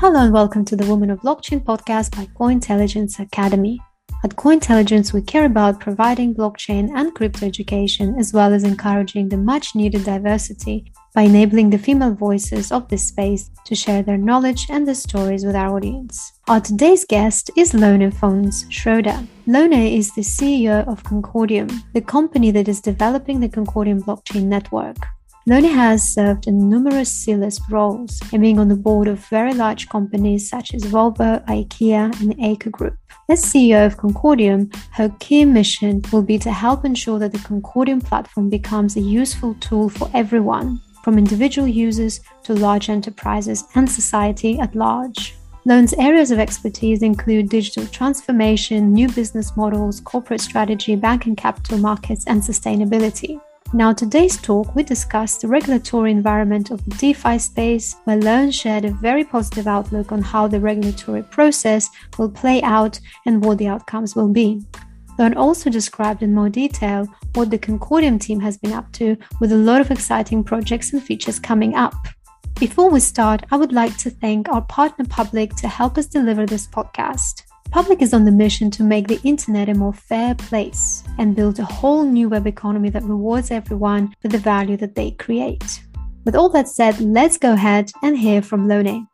Hello and welcome to the Women of Blockchain podcast by Cointelligence Academy. At Cointelligence, we care about providing blockchain and crypto education as well as encouraging the much needed diversity by enabling the female voices of this space to share their knowledge and their stories with our audience. Our today's guest is Lone Fonss Schroder. Lone is the CEO of Concordium, the company that is developing the Concordium blockchain network. Lone has served in numerous C-list roles and being on the board of very large companies such as Volvo, IKEA, and Aker Group. As CEO of Concordium, her key mission will be to help ensure that the Concordium platform becomes a useful tool for everyone, from individual users to large enterprises and society at large. Lone's areas of expertise include digital transformation, new business models, corporate strategy, banking capital markets, and sustainability. Now, today's talk, we discussed the regulatory environment of the DeFi space, where Lone shared a very positive outlook on how the regulatory process will play out and what the outcomes will be. Lone also described in more detail what the Concordium team has been up to, with a lot of exciting projects and features coming up. Before we start, I would like to thank our partner Public to help us deliver this podcast. Public is on the mission to make the internet a more fair place and build a whole new web economy that rewards everyone for the value that they create. With all that said, let's go ahead and hear from Lone.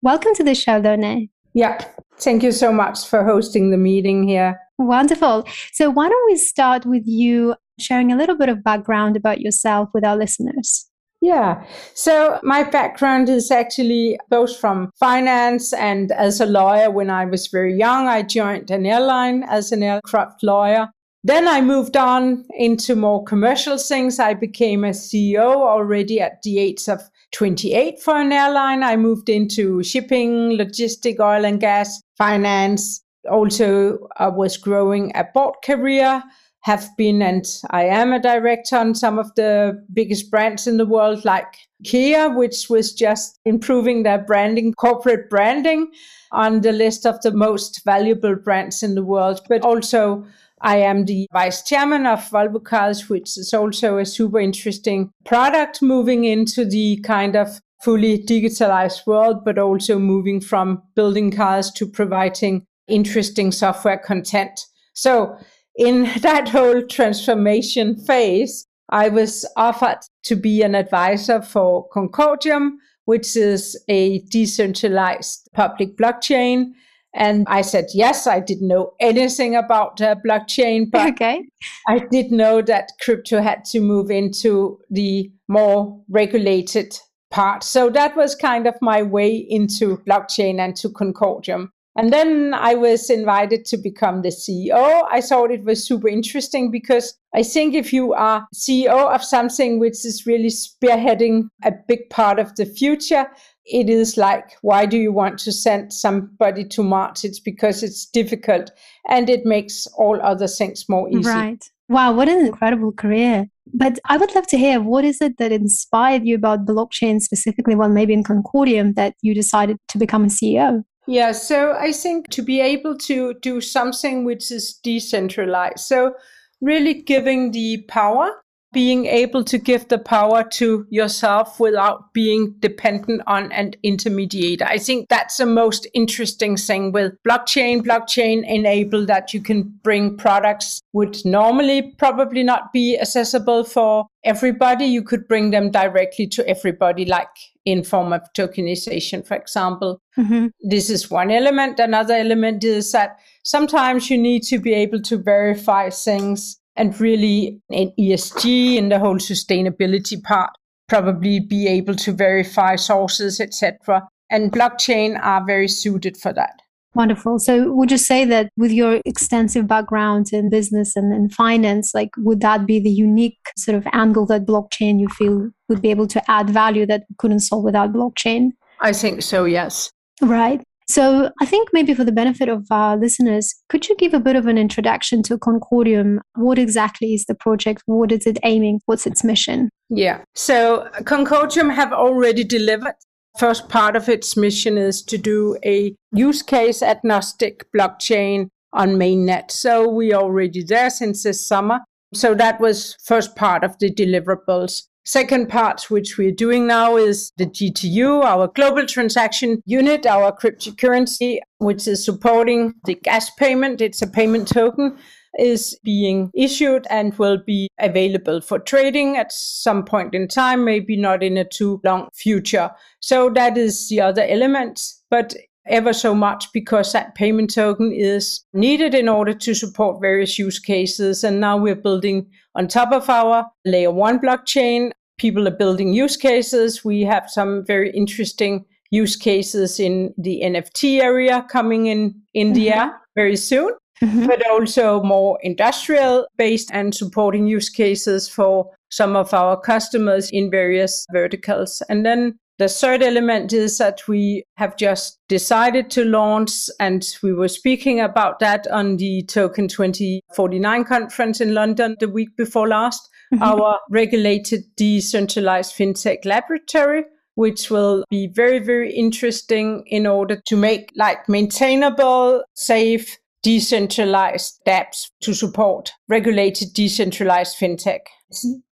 Welcome to the show, Lone. Yeah, thank you so much for hosting the meeting here. Wonderful. So, why don't we start with you sharing a little bit of background about yourself with our listeners? Yeah. So my background is actually both from finance and as a lawyer. When I was very young, I joined an airline as an aircraft lawyer. Then I moved on into more commercial things. I became a CEO already at the age of 28 for an airline. I moved into shipping, logistic, oil and gas, finance. Also, I was growing a board career have been and I am a director on some of the biggest brands in the world, like IKEA, which was just improving their branding, corporate branding on the list of the most valuable brands in the world. But also, I am the vice chairman of Volvo Cars, which is also a super interesting product moving into the kind of fully digitalized world, but also moving from building cars to providing interesting software content. So in that whole transformation phase, I was offered to be an advisor for Concordium, which is a decentralized public blockchain. And I said, yes, I didn't know anything about uh, blockchain, but okay. I did know that crypto had to move into the more regulated part. So that was kind of my way into blockchain and to Concordium. And then I was invited to become the CEO. I thought it was super interesting because I think if you are CEO of something which is really spearheading a big part of the future, it is like, why do you want to send somebody to Mars? It's because it's difficult and it makes all other things more easy. Right. Wow, what an incredible career. But I would love to hear what is it that inspired you about blockchain specifically, well, maybe in Concordium, that you decided to become a CEO? Yeah, so I think to be able to do something which is decentralized, so really giving the power, being able to give the power to yourself without being dependent on an intermediator. I think that's the most interesting thing with blockchain. Blockchain enable that you can bring products would normally probably not be accessible for everybody. You could bring them directly to everybody, like in form of tokenization, for example. Mm-hmm. This is one element. Another element is that sometimes you need to be able to verify things and really in ESG and the whole sustainability part, probably be able to verify sources, etc. And blockchain are very suited for that. Wonderful. So, would you say that with your extensive background in business and in finance, like would that be the unique sort of angle that blockchain you feel would be able to add value that we couldn't solve without blockchain? I think so, yes. Right. So, I think maybe for the benefit of our listeners, could you give a bit of an introduction to Concordium? What exactly is the project? What is it aiming? What's its mission? Yeah. So, Concordium have already delivered First part of its mission is to do a use case agnostic blockchain on mainnet. So we are already there since this summer. So that was first part of the deliverables. Second part, which we're doing now, is the GTU, our global transaction unit, our cryptocurrency, which is supporting the gas payment. It's a payment token is being issued and will be available for trading at some point in time, maybe not in a too long future. So that is the other element. But ever so much because that payment token is needed in order to support various use cases. And now we're building on top of our layer one blockchain. People are building use cases. We have some very interesting use cases in the NFT area coming in India mm-hmm. very soon. Mm-hmm. But also more industrial based and supporting use cases for some of our customers in various verticals. And then the third element is that we have just decided to launch, and we were speaking about that on the Token 2049 conference in London the week before last. Our regulated decentralized fintech laboratory, which will be very, very interesting in order to make like maintainable, safe, decentralized dApps to support regulated decentralized fintech.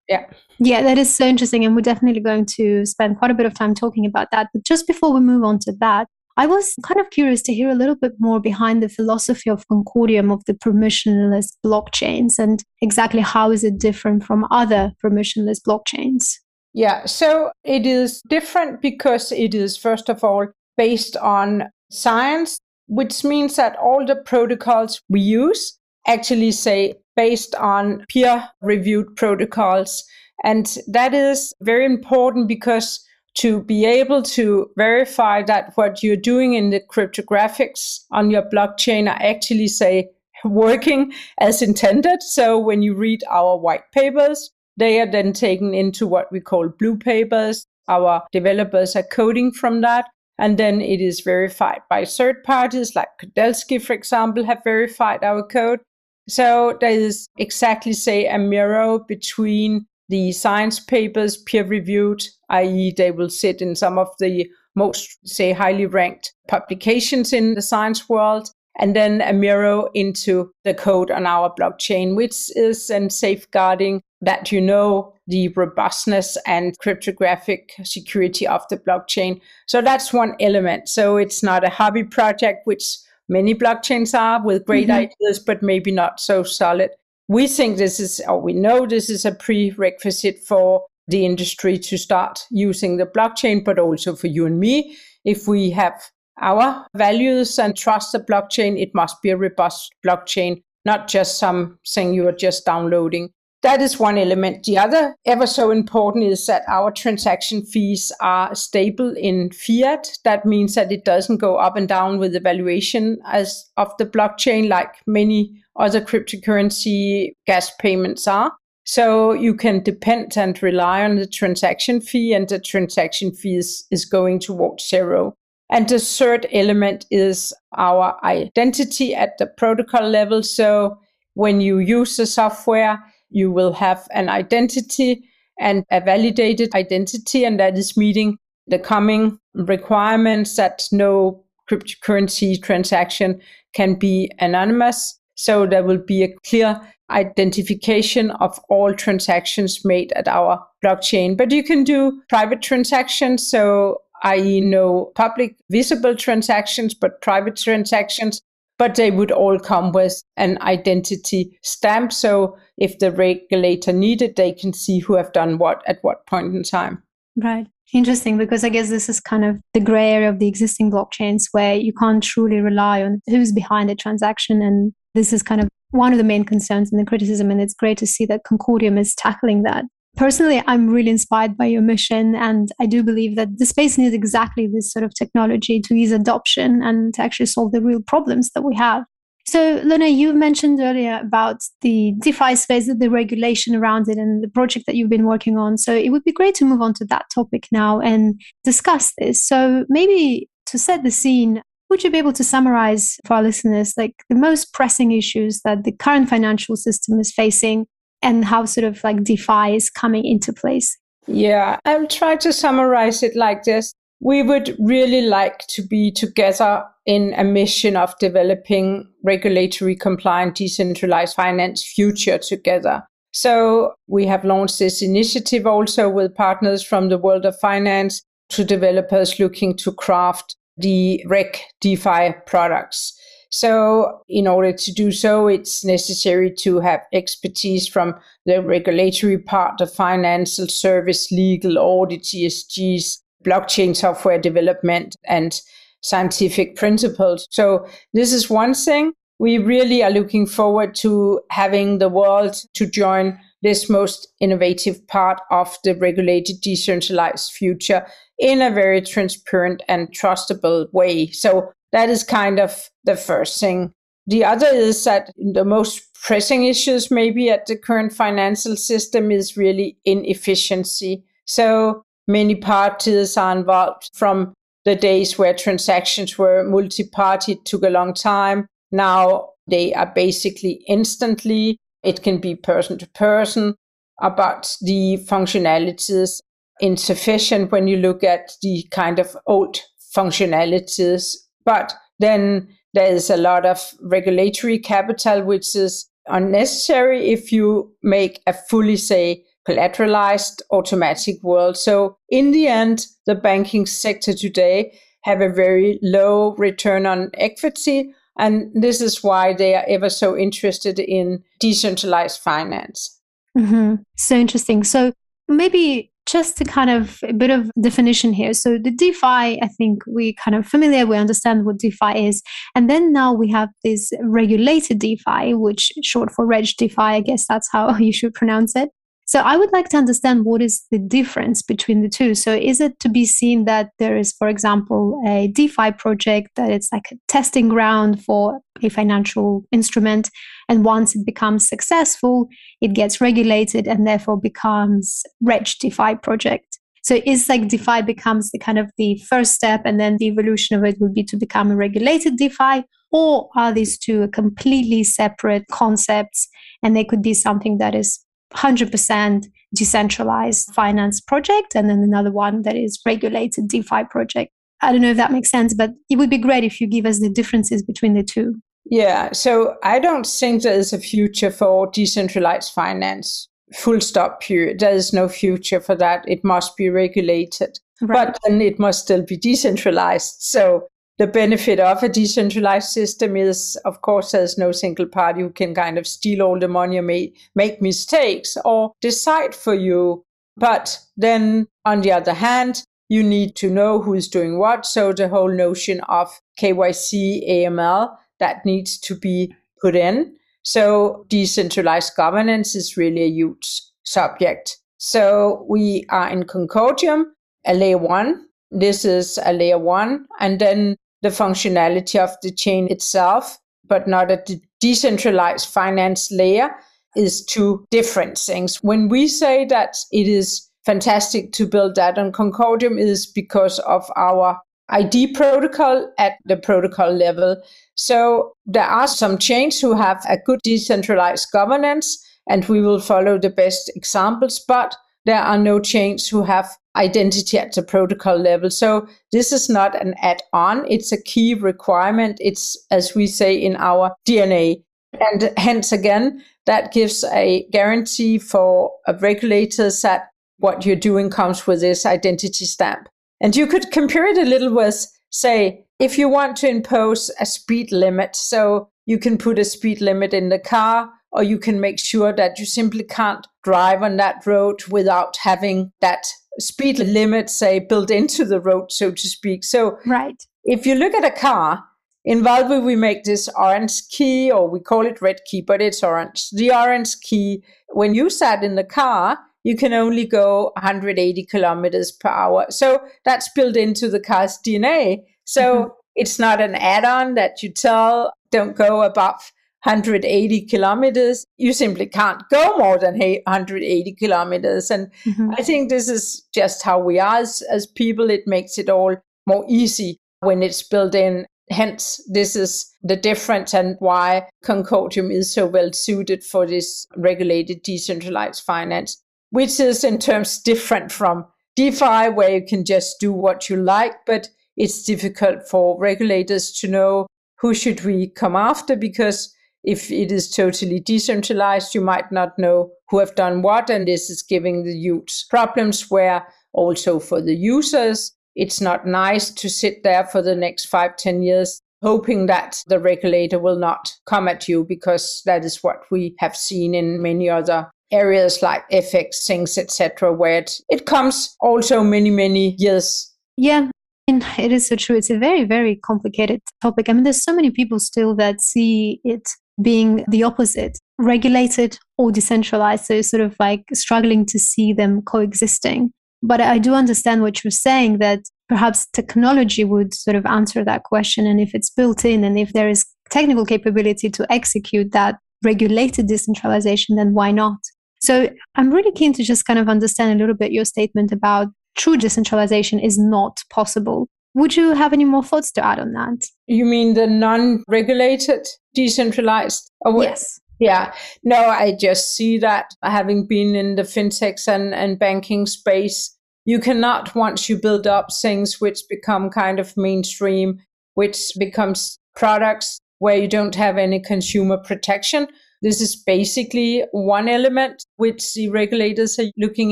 Yeah. Yeah, that is so interesting. And we're definitely going to spend quite a bit of time talking about that. But just before we move on to that, I was kind of curious to hear a little bit more behind the philosophy of Concordium of the permissionless blockchains and exactly how is it different from other permissionless blockchains? Yeah, so it is different because it is, first of all, based on science, which means that all the protocols we use actually say based on peer reviewed protocols and that is very important because to be able to verify that what you're doing in the cryptographics on your blockchain are actually, say, working as intended. So when you read our white papers, they are then taken into what we call blue papers. Our developers are coding from that. And then it is verified by third parties like Kudelski, for example, have verified our code. So there is exactly, say, a mirror between the science papers peer reviewed, i.e., they will sit in some of the most, say, highly ranked publications in the science world, and then a mirror into the code on our blockchain, which is then safeguarding that you know the robustness and cryptographic security of the blockchain. So that's one element. So it's not a hobby project, which many blockchains are with great mm-hmm. ideas, but maybe not so solid we think this is, or we know this is a prerequisite for the industry to start using the blockchain, but also for you and me. If we have our values and trust the blockchain, it must be a robust blockchain, not just something you are just downloading. That is one element. The other, ever so important, is that our transaction fees are stable in fiat. That means that it doesn't go up and down with the valuation as of the blockchain, like many other cryptocurrency gas payments are. So you can depend and rely on the transaction fee, and the transaction fee is, is going towards zero. And the third element is our identity at the protocol level. So when you use the software, you will have an identity and a validated identity, and that is meeting the coming requirements that no cryptocurrency transaction can be anonymous. So there will be a clear identification of all transactions made at our blockchain. But you can do private transactions. So i.e. no public visible transactions, but private transactions. But they would all come with an identity stamp. So if the regulator needed, they can see who have done what at what point in time. Right. Interesting, because I guess this is kind of the gray area of the existing blockchains where you can't truly rely on who's behind the transaction and this is kind of one of the main concerns in the criticism, and it's great to see that Concordium is tackling that. Personally, I'm really inspired by your mission, and I do believe that the space needs exactly this sort of technology to ease adoption and to actually solve the real problems that we have. So, Lone, you mentioned earlier about the DeFi space, the regulation around it, and the project that you've been working on. So, it would be great to move on to that topic now and discuss this. So, maybe to set the scene, would you be able to summarize for our listeners like the most pressing issues that the current financial system is facing and how sort of like DeFi is coming into place? Yeah, I'll try to summarize it like this. We would really like to be together in a mission of developing regulatory compliant decentralized finance future together. So we have launched this initiative also with partners from the world of finance to developers looking to craft the Reg DeFi products. So, in order to do so, it's necessary to have expertise from the regulatory part, the financial service, legal, audit, ESGs, blockchain software development, and scientific principles. So, this is one thing. We really are looking forward to having the world to join this most innovative part of the regulated decentralized future in a very transparent and trustable way. So that is kind of the first thing. The other is that the most pressing issues, maybe at the current financial system, is really inefficiency. So many parties are involved from the days where transactions were multi party, took a long time. Now they are basically instantly. It can be person to person. About the functionalities insufficient when you look at the kind of old functionalities. But then there's a lot of regulatory capital, which is unnecessary if you make a fully, say, collateralized automatic world. So in the end, the banking sector today have a very low return on equity. And this is why they are ever so interested in decentralized finance. Mm-hmm. So interesting. So maybe just to kind of a bit of definition here. So the DeFi, I think we kind of familiar, we understand what DeFi is. And then now we have this regulated DeFi, which short for Reg DeFi, I guess that's how you should pronounce it. So I would like to understand what is the difference between the two. So is it to be seen that there is, for example, a DeFi project that it's like a testing ground for a financial instrument, and once it becomes successful, it gets regulated and therefore becomes Reg DeFi project. So is like DeFi becomes the kind of the first step, and then the evolution of it would be to become a regulated DeFi, or are these two completely separate concepts, and they could be something that is 100% decentralized finance project and then another one that is regulated DeFi project. I don't know if that makes sense, but it would be great if you give us the differences between the two. Yeah, so I don't think there is a future for decentralized finance. Full stop, period. There is no future for that. It must be regulated, right. but then it must still be decentralized. So the benefit of a decentralized system is, of course, there's no single party who can kind of steal all the money or make, make mistakes or decide for you. But then, on the other hand, you need to know who is doing what. So the whole notion of KYC, AML, that needs to be put in. So decentralized governance is really a huge subject. So we are in Concordium, a layer one. This is a layer one. And then the functionality of the chain itself, but not at the decentralized finance layer, is two different things. When we say that it is fantastic to build that on Concordium, is because of our ID protocol at the protocol level. So there are some chains who have a good decentralized governance, and we will follow the best examples, but there are no chains who have identity at the protocol level. So this is not an add on, it's a key requirement. It's, as we say, in our DNA. And hence, again, that gives a guarantee for regulators that what you're doing comes with this identity stamp. And you could compare it a little with, say, if you want to impose a speed limit, so you can put a speed limit in the car, or you can make sure that you simply can't drive on that road without having that speed limit, say, built into the road, so to speak. So, right. if you look at a car, in Volvo, we make this orange key, or we call it red key, but it's orange. The orange key, when you sat in the car, you can only go 180 kilometers per hour. So that's built into the car's DNA. So mm-hmm. it's not an add on that you tell, don't go above 180 kilometers. You simply can't go more than 180 kilometers. And mm-hmm. I think this is just how we are as, as people. It makes it all more easy when it's built in. Hence, this is the difference and why Concordium is so well suited for this regulated decentralized finance, which is in terms different from DeFi, where you can just do what you like, but it's difficult for regulators to know who should we come after because if it is totally decentralized, you might not know who have done what. And this is giving the huge problems where also for the users, it's not nice to sit there for the next five, ten years hoping that the regulator will not come at you because that is what we have seen in many other areas like FX things, etc., where it, it comes also many, many years. Yeah, it is so true. It's a very, very complicated topic. I mean, there's so many people still that see it being the opposite regulated or decentralized. So, sort of like struggling to see them coexisting. But I do understand what you're saying that perhaps technology would sort of answer that question. And if it's built in and if there is technical capability to execute that regulated decentralization, then why not? So I'm really keen to just kind of understand a little bit your statement about true decentralization is not possible. Would you have any more thoughts to add on that? You mean the non regulated decentralized? Oh, yes. Yeah, no, I just see that uh, having been in the fintechs and, and banking space, you cannot, once you build up things which become kind of mainstream, which becomes products where you don't have any consumer protection, this is basically one element which the regulators are looking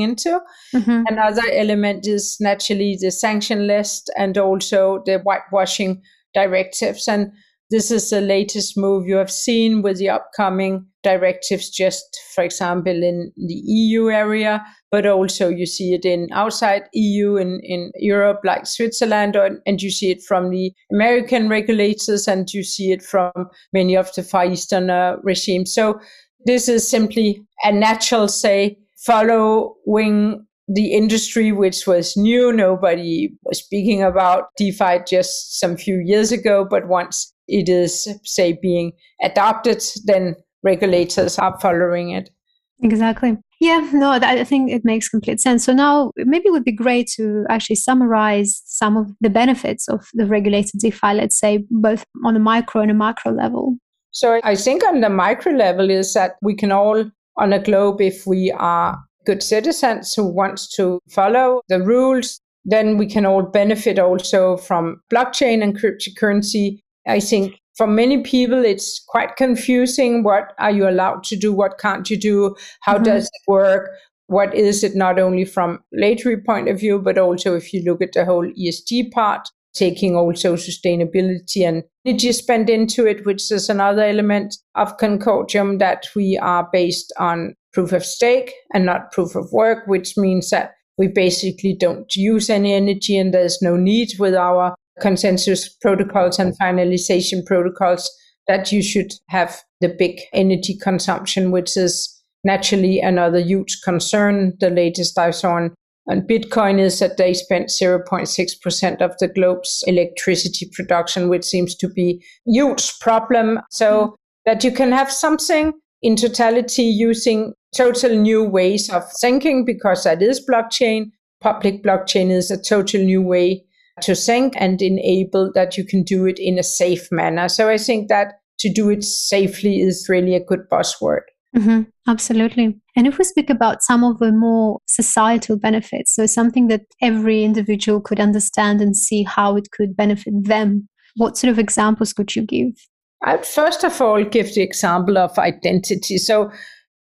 into. Mm-hmm. Another element is naturally the sanction list and also the whitewashing directives. And this is the latest move you have seen with the upcoming directives, just for example, in the EU area, but also you see it in outside EU in, in Europe, like Switzerland, or, and you see it from the American regulators, and you see it from many of the Far Eastern uh, regimes. So this is simply a natural, say, following the industry, which was new. Nobody was speaking about DeFi just some few years ago, but once it is, say, being adopted, then regulators are following it. Exactly. Yeah, no, I think it makes complete sense. So now maybe it would be great to actually summarize some of the benefits of the regulated DeFi, let's say, both on a micro and a macro level. So I think on the micro level is that we can all on a globe, if we are good citizens who wants to follow the rules, then we can all benefit also from blockchain and cryptocurrency I think for many people, it's quite confusing. What are you allowed to do? What can't you do? How mm-hmm. does it work? What is it not only from regulatory point of view, but also if you look at the whole ESG part, taking also sustainability and energy spend into it, which is another element of Concordium that we are based on proof of stake and not proof of work, which means that we basically don't use any energy and there's no need with our consensus protocols and finalization protocols that you should have the big energy consumption, which is naturally another huge concern. The latest I saw on, on Bitcoin is that they spent 0.6% of the globe's electricity production, which seems to be huge problem. So mm. that you can have something in totality using total new ways of thinking because that is blockchain. Public blockchain is a total new way to think and enable that you can do it in a safe manner. So I think that to do it safely is really a good buzzword. Mm-hmm, absolutely. And if we speak about some of the more societal benefits, so something that every individual could understand and see how it could benefit them, what sort of examples could you give? I'd first of all give the example of identity. So,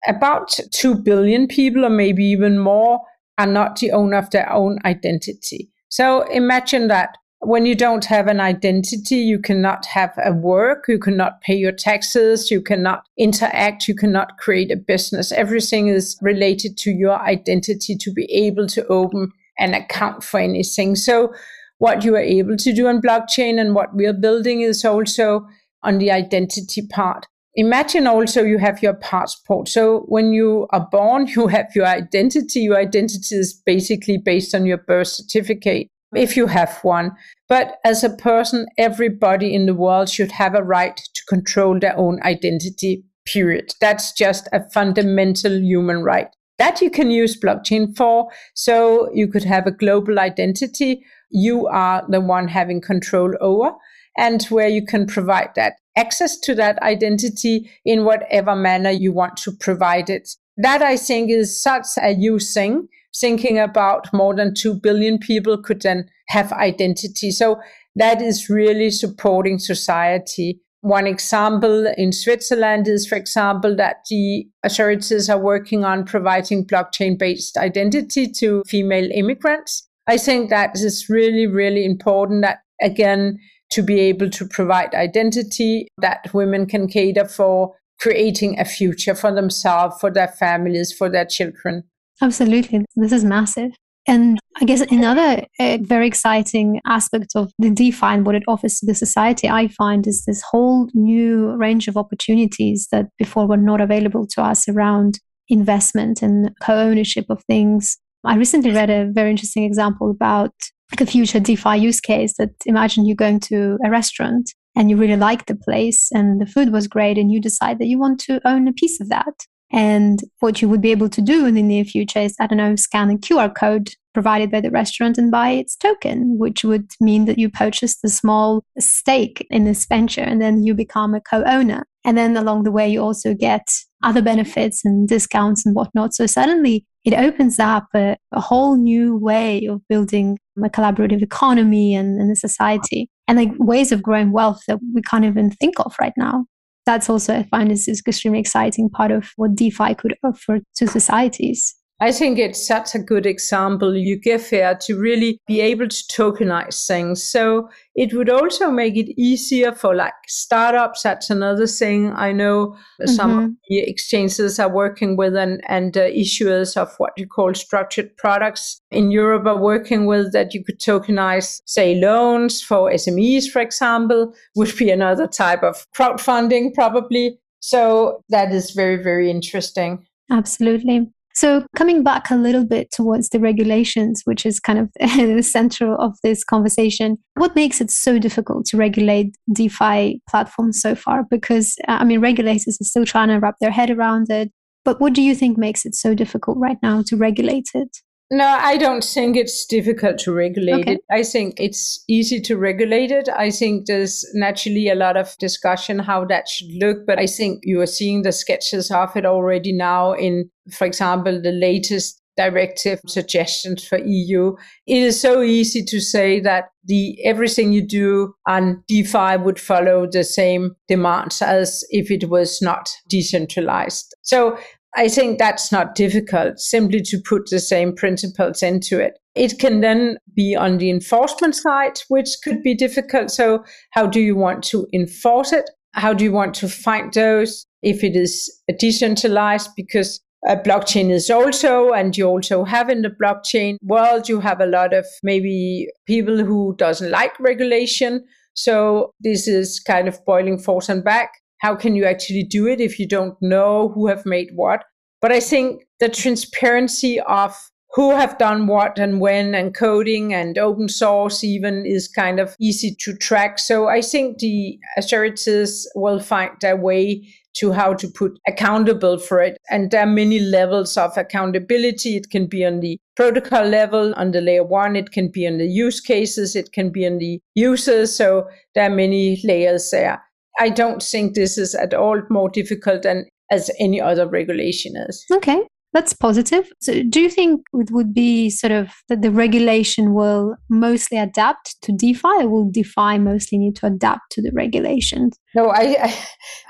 about 2 billion people, or maybe even more, are not the owner of their own identity. So imagine that when you don't have an identity, you cannot have a work, you cannot pay your taxes, you cannot interact, you cannot create a business. Everything is related to your identity to be able to open an account for anything. So what you are able to do on blockchain and what we are building is also on the identity part. Imagine also you have your passport. So when you are born, you have your identity. Your identity is basically based on your birth certificate, if you have one. But as a person, everybody in the world should have a right to control their own identity, period. That's just a fundamental human right. That you can use blockchain for. So you could have a global identity. You are the one having control over and where you can provide that access to that identity in whatever manner you want to provide it. That I think is such a huge thing. Thinking about more than 2 billion people could then have identity. So that is really supporting society One example in Switzerland is, for example, that the authorities are working on providing blockchain based identity to female immigrants. I think that is really, really important that, again, to be able to provide identity that women can cater for creating a future for themselves, for their families, for their children. Absolutely. This is massive. And I guess another uh, very exciting aspect of the DeFi and what it offers to the society, I find, is this whole new range of opportunities that before were not available to us around investment and co ownership of things. I recently read a very interesting example about like a future DeFi use case that imagine you're going to a restaurant and you really like the place and the food was great and you decide that you want to own a piece of that. And what you would be able to do in the near future is, I don't know, scan a QR code provided by the restaurant and buy its token, which would mean that you purchased a small stake in this venture and then you become a co owner. And then along the way, you also get other benefits and discounts and whatnot. So suddenly it opens up a, a whole new way of building a collaborative economy and, and a society and like ways of growing wealth that we can't even think of right now that's also I find is, is extremely exciting part of what DeFi could offer to societies. I think it's such a good example you give here to really be able to tokenize things. So it would also make it easier for like startups. That's another thing I know mm-hmm. some the exchanges are working with and, and uh, issuers of what you call structured products in Europe are working with that you could tokenize, say, loans for SMEs, for example, would be another type of crowdfunding probably. So that is very, very interesting. Absolutely. So, coming back a little bit towards the regulations, which is kind of the center of this conversation, what makes it so difficult to regulate DeFi platforms so far? Because, uh, I mean, regulators are still trying to wrap their head around it. But what do you think makes it so difficult right now to regulate it? No, I don't think it's difficult to regulate okay. it. I think it's easy to regulate it. I think there's naturally a lot of discussion how that should look, but I think you are seeing the sketches of it already now in, for example, the latest directive suggestions for EU. It is so easy to say that the everything you do on DeFi would follow the same demands as if it was not decentralized. So I think that's not difficult, simply to put the same principles into it. It can then be on the enforcement side, which could be difficult. So, how do you want to enforce it? How do you want to find those if it is decentralized? Because a blockchain is also, and you also have in the blockchain world, you have a lot of maybe people who doesn't like regulation. So this is kind of boiling forth and back how can you actually do it if you don't know who have made what? But i think the transparency of who have done what and when and coding and open source even is kind of easy to track. So i think the authorities will find their way to how to put accountable for it. And there are many levels of accountability. It can be on the protocol level on the layer one. It can be on the use cases. It can be on the users. So there are many layers there I don't think this is at all more difficult than as any other regulation is. Okay. That's positive. So, do you think it would be sort of that the regulation will mostly adapt to DeFi, or will DeFi mostly need to adapt to the regulations? No, I, I,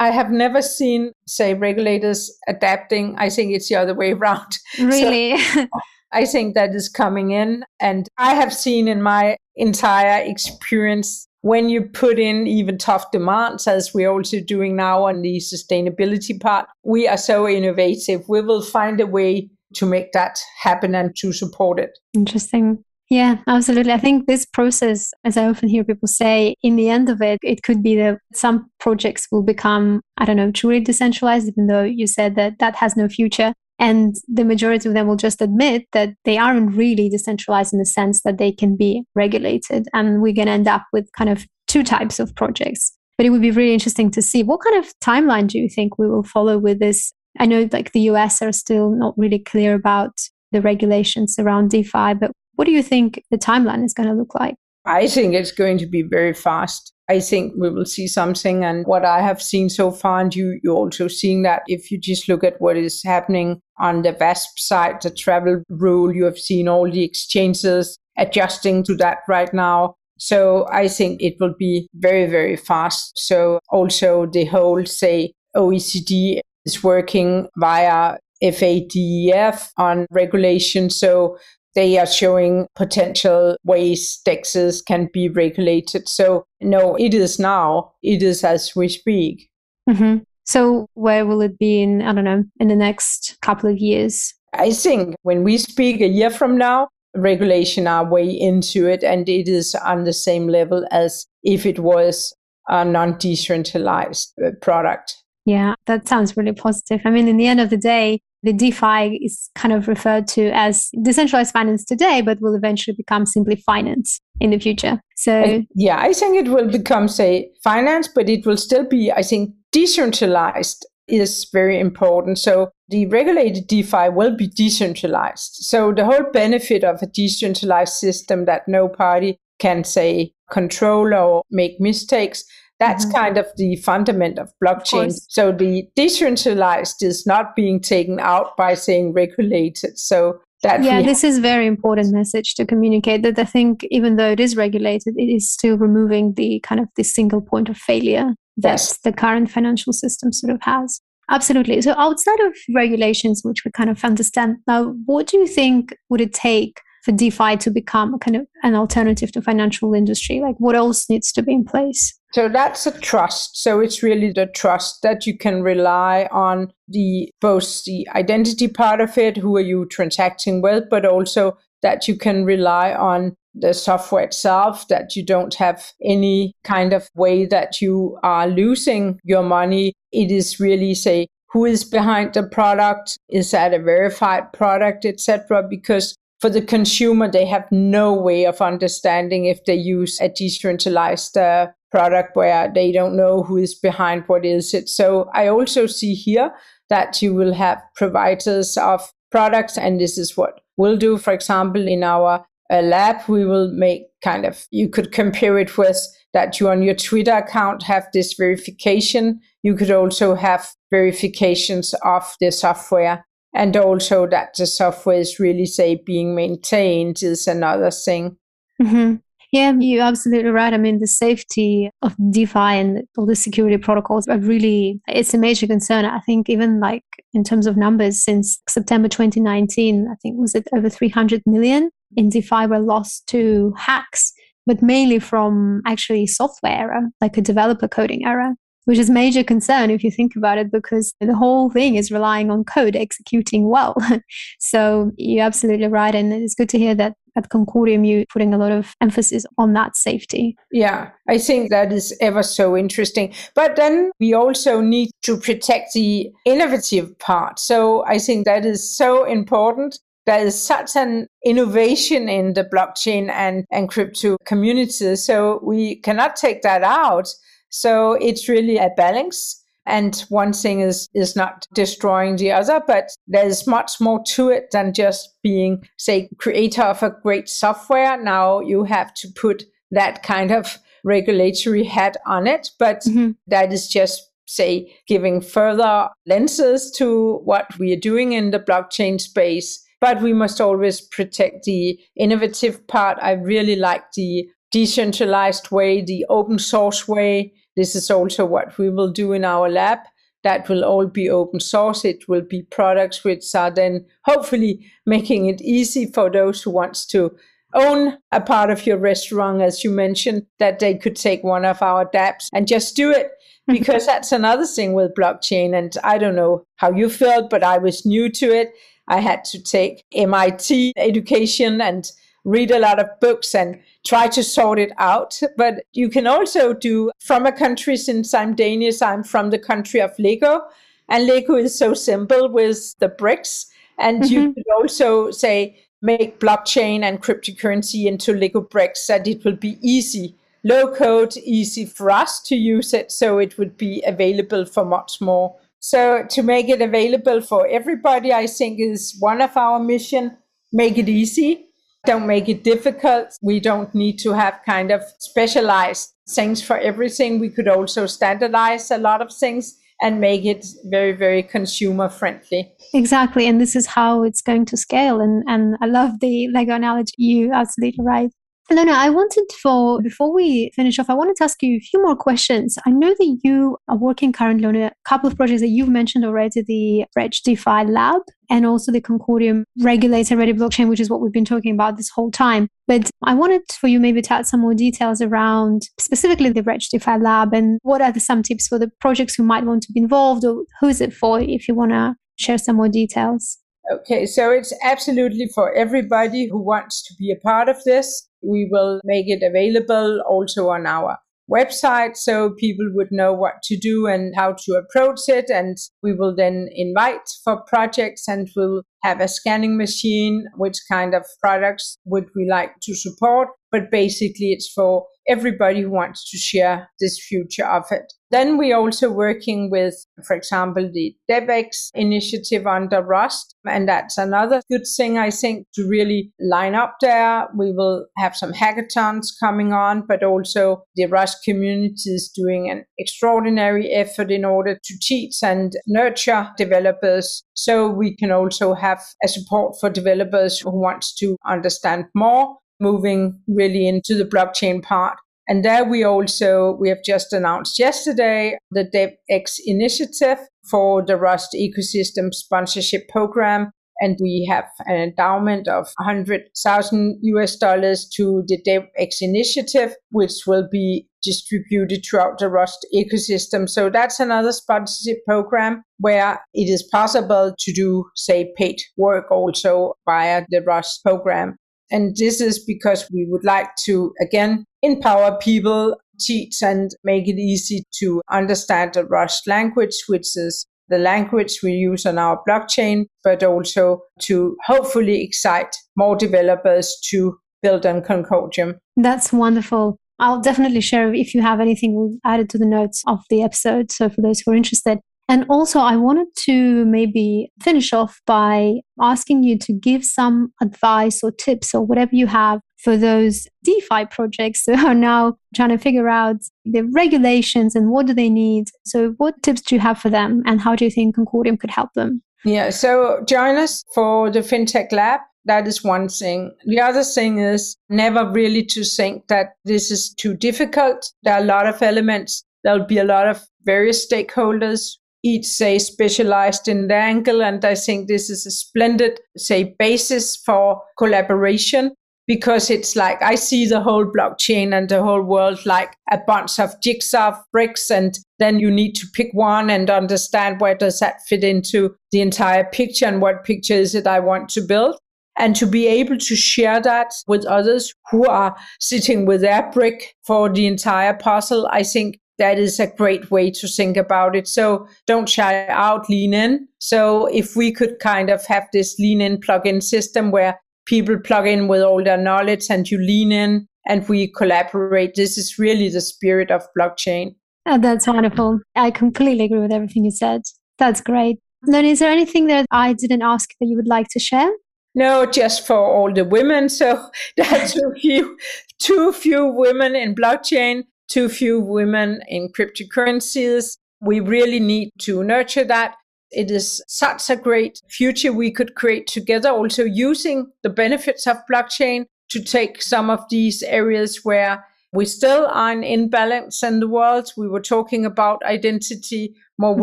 I have never seen, say, regulators adapting. I think it's the other way around. Really? So, I think that is coming in, and I have seen in my entire experience when you put in even tough demands, as we're also doing now on the sustainability part, we are so innovative. We will find a way to make that happen and to support it. Interesting. Yeah, absolutely. I think this process, as I often hear people say, in the end of it, it could be that some projects will become, I don't know, truly decentralized, even though you said that that has no future. And the majority of them will just admit that they aren't really decentralized in the sense that they can be regulated. And we're going to end up with kind of two types of projects. But it would be really interesting to see what kind of timeline do you think we will follow with this? I know like the US are still not really clear about the regulations around DeFi, but what do you think the timeline is going to look like? I think it's going to be very fast. I think we will see something. And what I have seen so far, and you, you're also seeing that if you just look at what is happening on the VASP side, the travel rule, you have seen all the exchanges adjusting to that right now. So I think it will be very, very fast. So also the whole, say, OECD is working via FATF on regulation. So they are showing potential ways DEXs can be regulated. So no, it is now. It is as we speak. Mm-hmm. So where will it be in, I don't know, in the next couple of years? I think when we speak a year from now, regulation are way into it and it is on the same level as if it was a non-decentralized uh, product. Yeah, that sounds really positive. I mean, in the end of the day, the DeFi is kind of referred to as decentralized finance today, but will eventually become simply finance in the future. So, yeah, I think it will become, say, finance, but it will still be, I think, decentralized is very important. So, the regulated DeFi will be decentralized. So, the whole benefit of a decentralized system that no party can say control or make mistakes that's mm-hmm. kind of the fundament of blockchain. Of so the decentralized is not being taken out by saying regulated. So that yeah, this is very important message to communicate that I think even though it is regulated, it is still removing the kind of the single point of failure that yes. the current financial system sort of has. Absolutely. So outside of regulations, which we kind of understand now, what do you think would it take for DeFi to become kind of an alternative to financial industry? Like what else needs to be in place? So that's a trust. So it's really the trust that you can rely on the both the identity part of it, who are you transacting with, but also that you can rely on the software itself, that you don't have any kind of way that you are losing your money. It is really say who is behind the product, is that a verified product, etc. Because for the consumer, they have no way of understanding if they use a decentralized uh, product where they don't know who is behind what is it. So I also see here that you will have providers of products, and this is what we'll do. For example, in our uh, lab, we will make kind of, you could compare it with that you on your Twitter account have this verification. You could also have verifications of the software and also that the software is really say being maintained is another thing. Mm-hmm. yeah you're absolutely right. I mean the safety of defi and all the security protocols are really it's a major concern. I think even like in terms of numbers since september 2019 i think was it over 300 million in defi were lost to hacks but mainly from actually software error like a developer coding error which is major concern if you think about it because the whole thing is relying on code executing well so you're absolutely right and it's good to hear that at concordium you're putting a lot of emphasis on that safety yeah i think that is ever so interesting but then we also need to protect the innovative part so i think that is so important there is such an innovation in the blockchain and, and crypto community. So we cannot take that out. So it's really a balance. And one thing is, is not destroying the other, but there's much more to it than just being, say, creator of a great software. Now you have to put that kind of regulatory hat on it. But mm-hmm. that is just, say, giving further lenses to what we are doing in the blockchain space. But we must always protect the innovative part. I really like the decentralized way, the open source way, this is also what we will do in our lab. That will all be open source. It will be products which are then hopefully making it easy for those who wants to own a part of your restaurant, as you mentioned, that they could take one of our dApps and just do it. Because that's another thing with blockchain. And I don't know how you felt, but I was new to it. I had to take MIT education and read a lot of books and try to sort it out. But you can also do from a country, since I'm Danish, I'm from the country of Lego. And Lego is so simple with the bricks. And mm-hmm. you could also say, make blockchain and cryptocurrency into Lego bricks that it will be easy, low code, easy for us to use it. So it would be available for much more. So to make it available for everybody, I think is one of our mission. Make it easy don't make it difficult. We don't need to have kind of specialized things for everything. We could also standardize a lot of things and make it very, very consumer friendly. Exactly. And this is how it's going to scale. And, and I love the Lego analogy. You absolutely right. No, I wanted for, before we finish off, I wanted to ask you a few more questions. I know that you are working currently on a couple of projects that you've mentioned already, the Reg DeFi Lab and also the Concordium regulator ready blockchain, which is what we've been talking about this whole time. But I wanted for you maybe to add some more details around specifically the Reg DeFi Lab and what are the, some tips for the projects who might want to be involved or who is it for if you want to share some more details. Okay, so it's absolutely for everybody who wants to be a part of this. We will make it available also on our website so people would know what to do and how to approach it. And we will then invite for projects and we'll have a scanning machine. Which kind of products would we like to support? But basically, it's for everybody who wants to share this future of it. Then we're also working with, for example, the DevX initiative under Rust. And that's another good thing, I think, to really line up there. We will have some hackathons coming on, but also the Rust community is doing an extraordinary effort in order to teach and nurture developers. So we can also have a support for developers who wants to understand more moving really into the blockchain part. And there we also, we have just announced yesterday the DevX initiative for the Rust ecosystem sponsorship program. And we have an endowment of 100,000 US dollars to the DevX initiative, which will be distributed throughout the Rust ecosystem. So that's another sponsorship program where it is possible to do, say, paid work also via the Rust program. And this is because we would like to, again, empower people, teach and make it easy to understand the Rust language, which is the language we use on our blockchain, but also to hopefully excite more developers to build on Concordium. That's wonderful. I'll definitely share if you have anything we'll add it to the notes of the episode. So for those who are interested. And also, I wanted to maybe finish off by asking you to give some advice or tips or whatever you have for those DeFi projects who are now trying to figure out the regulations and what do they need. So, what tips do you have for them, and how do you think Concordium could help them? Yeah, so join us for the FinTech Lab. That is one thing. The other thing is never really to think that this is too difficult. There are a lot of elements. There'll be a lot of various stakeholders each say specialized in the angle. And I think this is a splendid, say, basis for collaboration because it's like I see the whole blockchain and the whole world like a bunch of jigsaw bricks and then you need to pick one and understand where does that fit into the entire picture and what picture is it I want to build and to be able to share that with others who are sitting with their brick for the entire puzzle I think that is a great way to think about it. So don't shy out, lean in. So if we could kind of have this lean in plug in system where people plug in with all their knowledge and you lean in and we collaborate, this is really the spirit of blockchain. Oh, that's wonderful. I completely agree with everything you said. That's great. Then, is there anything that I didn't ask that you would like to share? No, just for all the women. So that's too few, too few women in blockchain too few women in cryptocurrencies. We really need to nurture that. It is such a great future we could create together, also using the benefits of blockchain to take some of these areas where we still are in imbalance in the world. We were talking about identity. More mm-hmm.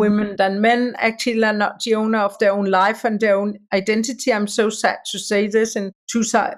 women than men actually are not the owner of their own life and their own identity. I'm so sad to say this. And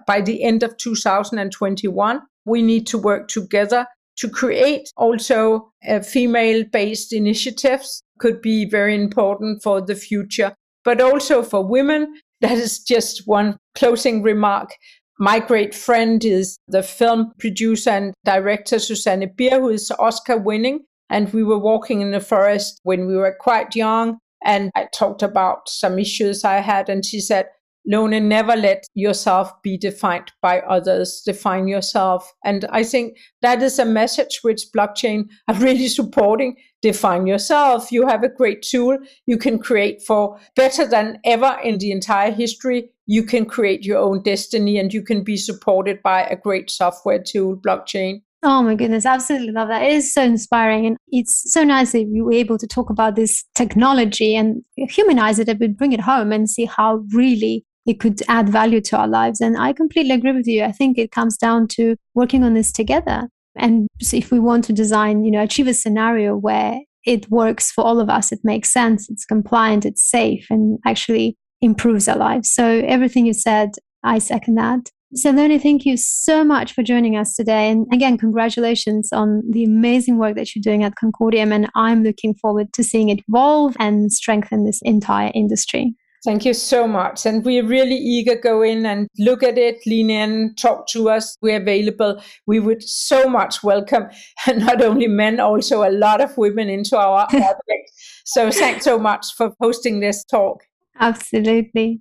by the end of 2021, we need to work together to create also female based initiatives could be very important for the future, but also for women. That is just one closing remark. My great friend is the film producer and director Susanne Bier, who is Oscar winning. And we were walking in the forest when we were quite young. And I talked about some issues I had. And she said, Lone, never let yourself be defined by others. Define yourself. And I think that is a message which blockchain are really supporting. Define yourself. You have a great tool you can create for better than ever in the entire history. You can create your own destiny and you can be supported by a great software tool, blockchain. Oh my goodness, absolutely love that. It is so inspiring. And it's so nice that you were able to talk about this technology and humanize it a bit, bring it home and see how really it could add value to our lives. And I completely agree with you. I think it comes down to working on this together. And if we want to design, you know, achieve a scenario where it works for all of us, it makes sense, it's compliant, it's safe, and actually improves our lives. So everything you said, I second that. So, Leonie, thank you so much for joining us today. And again, congratulations on the amazing work that you're doing at Concordium. And I'm looking forward to seeing it evolve and strengthen this entire industry. Thank you so much. And we're really eager go in and look at it, lean in, talk to us. We're available. We would so much welcome not only men, also a lot of women into our project. So thanks so much for hosting this talk. Absolutely.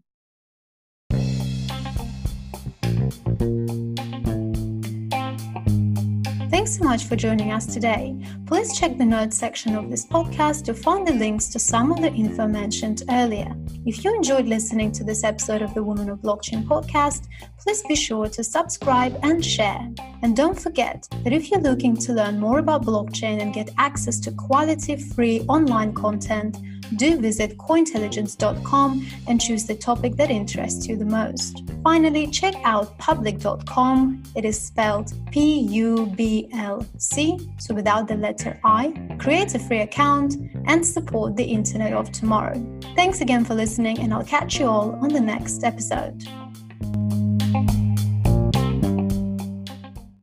Thanks so much for joining us today. Please check the notes section of this podcast to find the links to some of the info mentioned earlier. If you enjoyed listening to this episode of the Women of Blockchain podcast, please be sure to subscribe and share. And don't forget that if you're looking to learn more about blockchain and get access to quality free online content, do visit cointelligence.com and choose the topic that interests you the most. Finally, check out publc.com. It is spelled P U B L C, so without the letter I. Create a free account and support the Internet of Tomorrow. Thanks again for listening, and I'll catch you all on the next episode.